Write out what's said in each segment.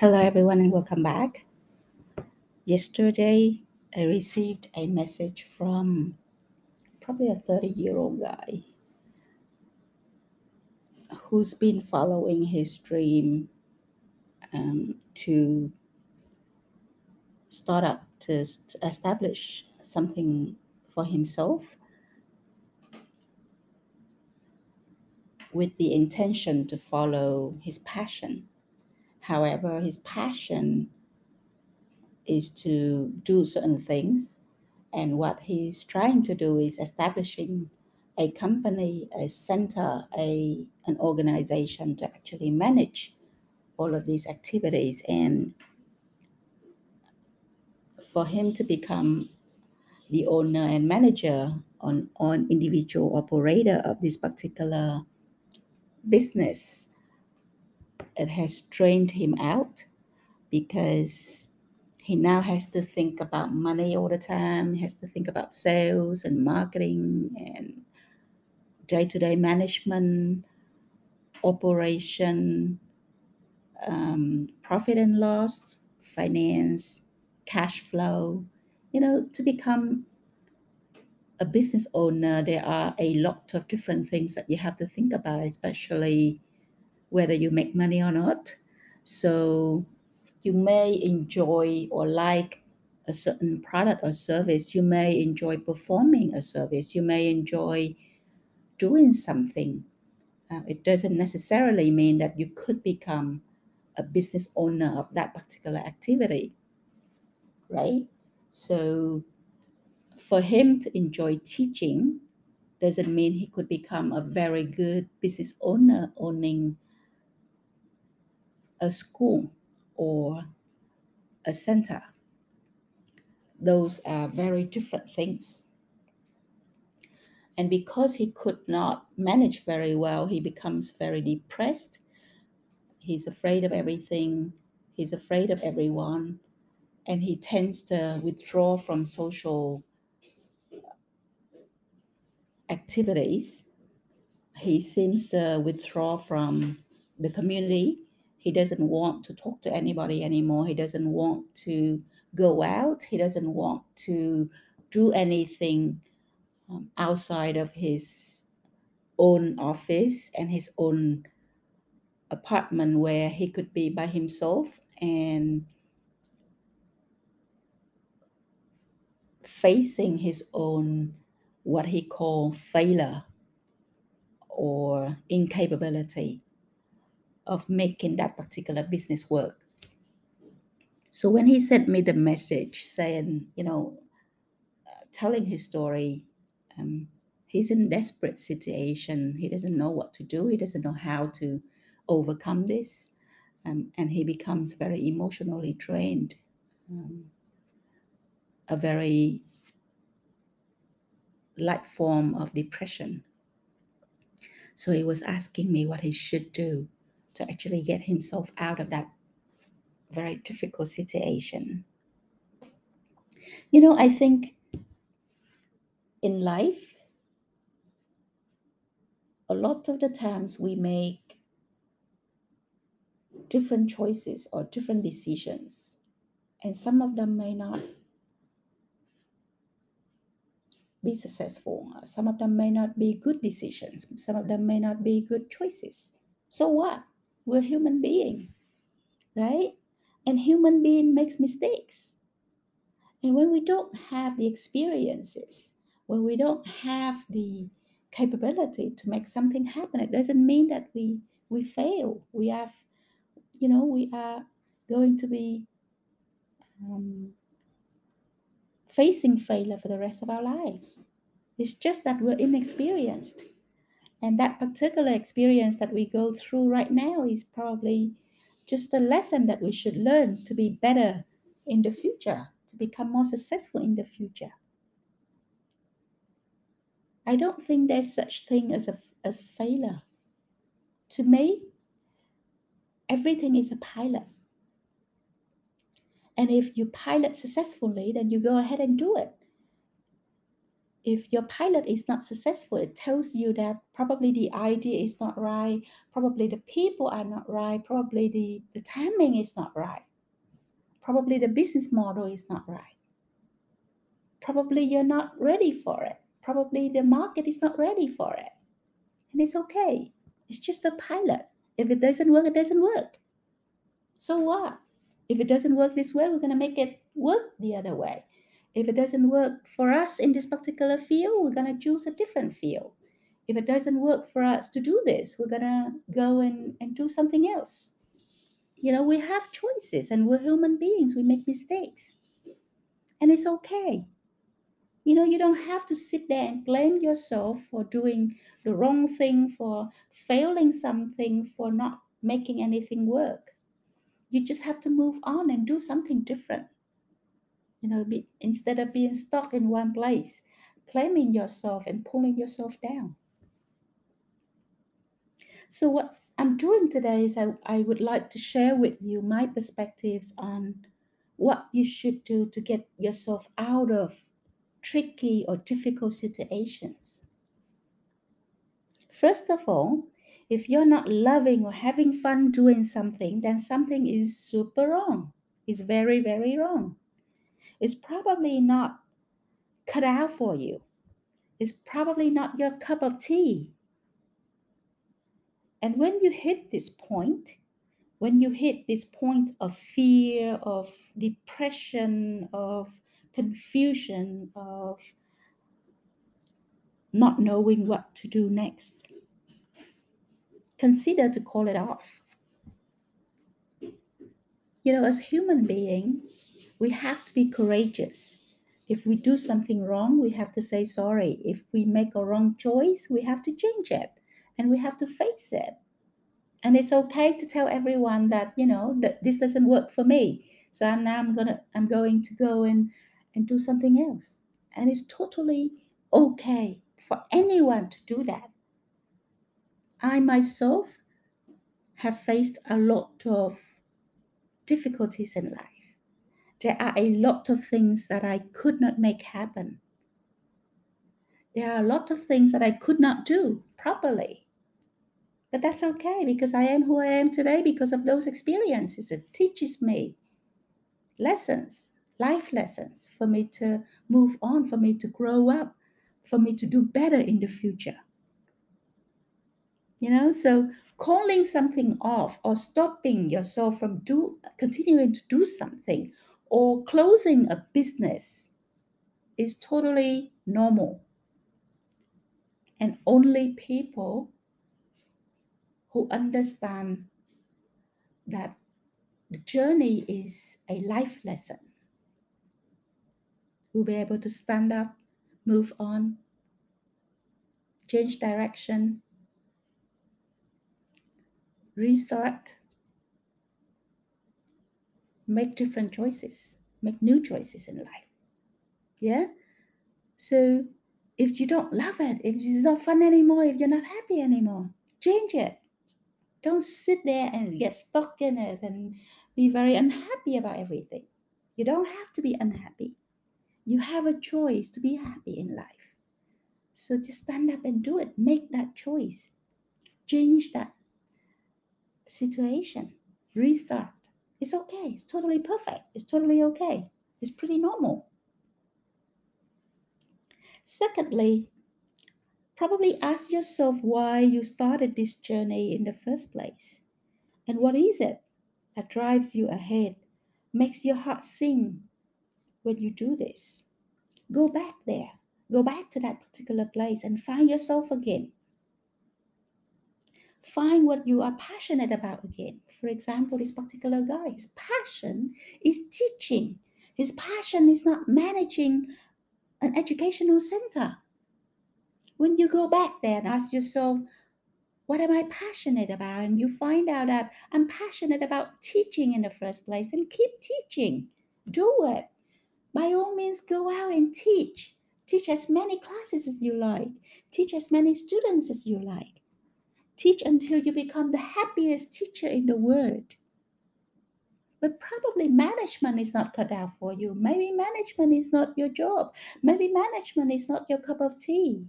Hello, everyone, and welcome back. Yesterday, I received a message from probably a 30 year old guy who's been following his dream um, to start up, to, to establish something for himself with the intention to follow his passion. However, his passion is to do certain things, and what he's trying to do is establishing a company, a center, a an organization to actually manage all of these activities. And for him to become the owner and manager on, on individual operator of this particular business it has drained him out because he now has to think about money all the time. He has to think about sales and marketing and day-to-day management operation um, profit and loss finance cash flow. You know to become a business owner there are a lot of different things that you have to think about especially whether you make money or not. So you may enjoy or like a certain product or service. You may enjoy performing a service. You may enjoy doing something. Uh, it doesn't necessarily mean that you could become a business owner of that particular activity right? So for him to enjoy teaching doesn't mean he could become a very good business owner owning a school or a center. Those are very different things. And because he could not manage very well, he becomes very depressed. He's afraid of everything, he's afraid of everyone, and he tends to withdraw from social activities. He seems to withdraw from the community. He doesn't want to talk to anybody anymore. He doesn't want to go out. He doesn't want to do anything um, outside of his own office and his own apartment where he could be by himself and facing his own what he called failure or incapability of making that particular business work. So when he sent me the message saying, you know, uh, telling his story, um, he's in desperate situation. He doesn't know what to do. He doesn't know how to overcome this, um, and he becomes very emotionally drained. Um, a very light form of depression. So he was asking me what he should do to actually get himself out of that very difficult situation. You know, I think in life, a lot of the times we make different choices or different decisions, and some of them may not be successful. Some of them may not be good decisions. Some of them may not be good choices. So what? We're human being, right? And human being makes mistakes. And when we don't have the experiences, when we don't have the capability to make something happen, it doesn't mean that we we fail. We have, you know, we are going to be um, facing failure for the rest of our lives. It's just that we're inexperienced. And that particular experience that we go through right now is probably just a lesson that we should learn to be better in the future, to become more successful in the future. I don't think there's such thing as a as failure. To me, everything is a pilot. And if you pilot successfully, then you go ahead and do it. If your pilot is not successful, it tells you that probably the idea is not right, probably the people are not right, probably the, the timing is not right, probably the business model is not right. Probably you're not ready for it. Probably the market is not ready for it. And it's okay. It's just a pilot. If it doesn't work, it doesn't work. So what? If it doesn't work this way, we're going to make it work the other way. If it doesn't work for us in this particular field, we're going to choose a different field. If it doesn't work for us to do this, we're going to go and, and do something else. You know, we have choices and we're human beings. We make mistakes. And it's okay. You know, you don't have to sit there and blame yourself for doing the wrong thing, for failing something, for not making anything work. You just have to move on and do something different. You know, be, instead of being stuck in one place, blaming yourself and pulling yourself down. So, what I'm doing today is I, I would like to share with you my perspectives on what you should do to get yourself out of tricky or difficult situations. First of all, if you're not loving or having fun doing something, then something is super wrong. It's very, very wrong. It's probably not cut out for you. It's probably not your cup of tea. And when you hit this point, when you hit this point of fear, of depression, of confusion, of not knowing what to do next, consider to call it off. You know, as human being, we have to be courageous. If we do something wrong, we have to say sorry. If we make a wrong choice, we have to change it and we have to face it. And it's okay to tell everyone that, you know, that this doesn't work for me. So I'm now I'm gonna I'm going to go and and do something else. And it's totally okay for anyone to do that. I myself have faced a lot of difficulties in life. There are a lot of things that I could not make happen. There are a lot of things that I could not do properly. But that's okay because I am who I am today because of those experiences. It teaches me lessons, life lessons for me to move on, for me to grow up, for me to do better in the future. You know, so calling something off or stopping yourself from do continuing to do something or closing a business is totally normal. And only people who understand that the journey is a life lesson will be able to stand up, move on, change direction, restart, make different choices, make new choices in life. Yeah? So if you don't love it, if it's not fun anymore, if you're not happy anymore, change it. Don't sit there and get stuck in it and be very unhappy about everything. You don't have to be unhappy. You have a choice to be happy in life. So just stand up and do it. Make that choice. Change that situation. Restart. It's okay. It's totally perfect. It's totally okay. It's pretty normal. Secondly, probably ask yourself why you started this journey in the first place. And what is it that drives you ahead, makes your heart sing when you do this? Go back there. Go back to that particular place and find yourself again. Find what you are passionate about again. For example, this particular guy, his passion is teaching. His passion is not managing an educational center when you go back there and ask yourself, what am I passionate about? And you find out that I'm passionate about teaching in the first place, and keep teaching. Do it. By all means, go out and teach. Teach as many classes as you like. Teach as many students as you like. Teach until you become the happiest teacher in the world. but probably management is not cut out for you. Maybe management is not your job. Maybe management is not your cup of tea.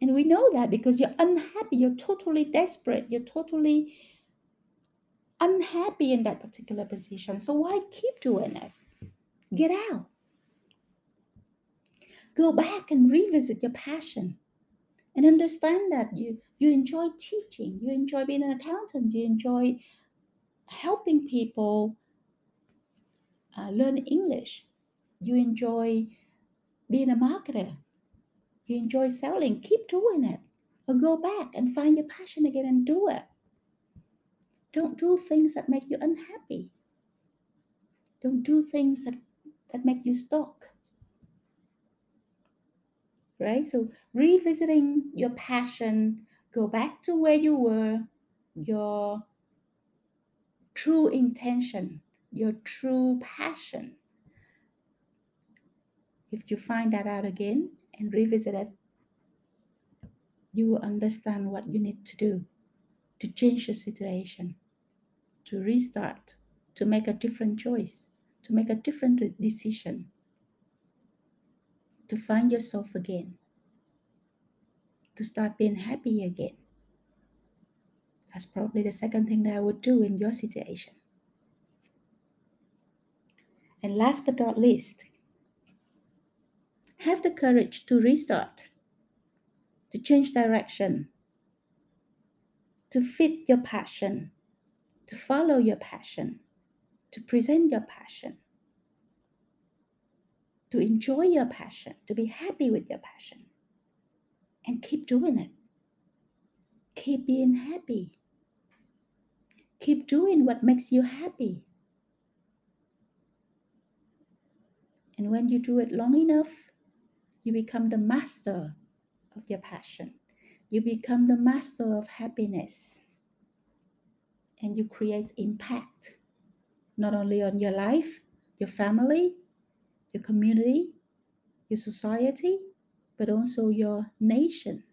And we know that because you're unhappy, you're totally desperate, you're totally unhappy in that particular position. So why keep doing it? Get out. Go back and revisit your passion and understand that you you enjoy teaching, you enjoy being an accountant, you enjoy helping people uh, learn English, you enjoy being a marketer, you enjoy selling, keep doing it. Or go back and find your passion again and do it. Don't do things that make you unhappy. Don't do things that, that make you stuck. Right? So, revisiting your passion, go back to where you were, mm. your true intention, your true passion. If you find that out again and revisit it, you will understand what you need to do to change the situation, to restart, to make a different choice, to make a different decision, to find yourself again, to start being happy again. That's probably the second thing that I would do in your situation. And last but not least, have the courage to restart, to change direction, to fit your passion, to follow your passion, to present your passion, to enjoy your passion, to be happy with your passion, and keep doing it. Keep being happy. Keep doing what makes you happy. And when you do it long enough, you become the master of your passion. You become the master of happiness. And you create impact not only on your life, your family, your community, your society, but also your nation,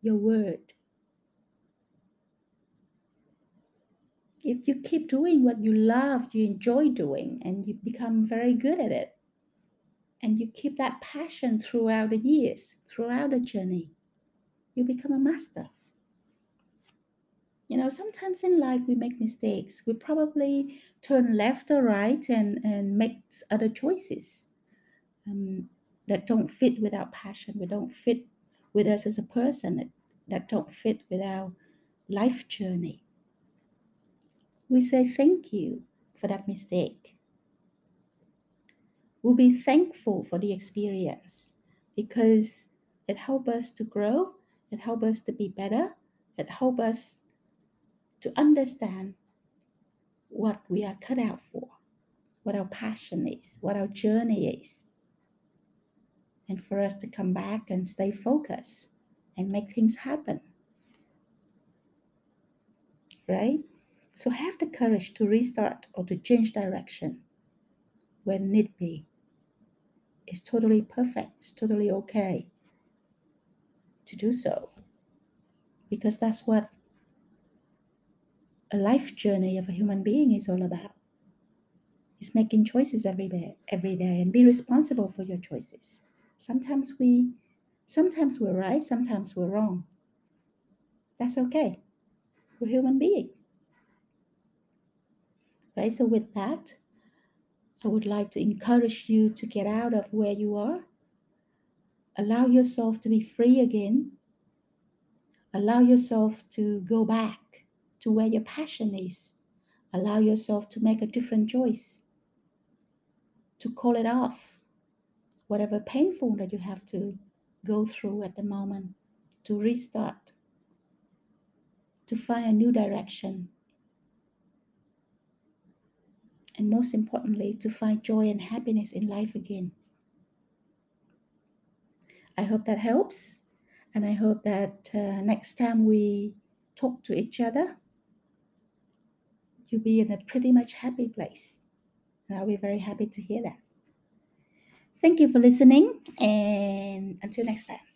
your world. If you keep doing what you love, you enjoy doing, and you become very good at it, and you keep that passion throughout the years, throughout the journey, you become a master. You know, sometimes in life we make mistakes. We probably turn left or right and, and make other choices um, that don't fit with our passion, we don't fit with us as a person, that, that don't fit with our life journey. We say thank you for that mistake we'll be thankful for the experience because it helped us to grow, it helped us to be better, it helped us to understand what we are cut out for, what our passion is, what our journey is. And for us to come back and stay focused and make things happen. Right? So have the courage to restart or to change direction when need be. It's totally perfect. It's totally okay to do so. Because that's what a life journey of a human being is all about. It's making choices every day, every day and be responsible for your choices. Sometimes we sometimes we're right, sometimes we're wrong. That's okay. We're human beings. Right? So with that, I would like to encourage you to get out of where you are. Allow yourself to be free again. Allow yourself to go back to where your passion is. Allow yourself to make a different choice, to call it off, whatever painful that you have to go through at the moment, to restart, to find a new direction, and most importantly, to find joy and happiness in life again. I hope that helps, and I hope that uh, next time we talk to each other, you'll be in a pretty much happy place. And I'll be very happy to hear that. Thank you for listening, and until next time.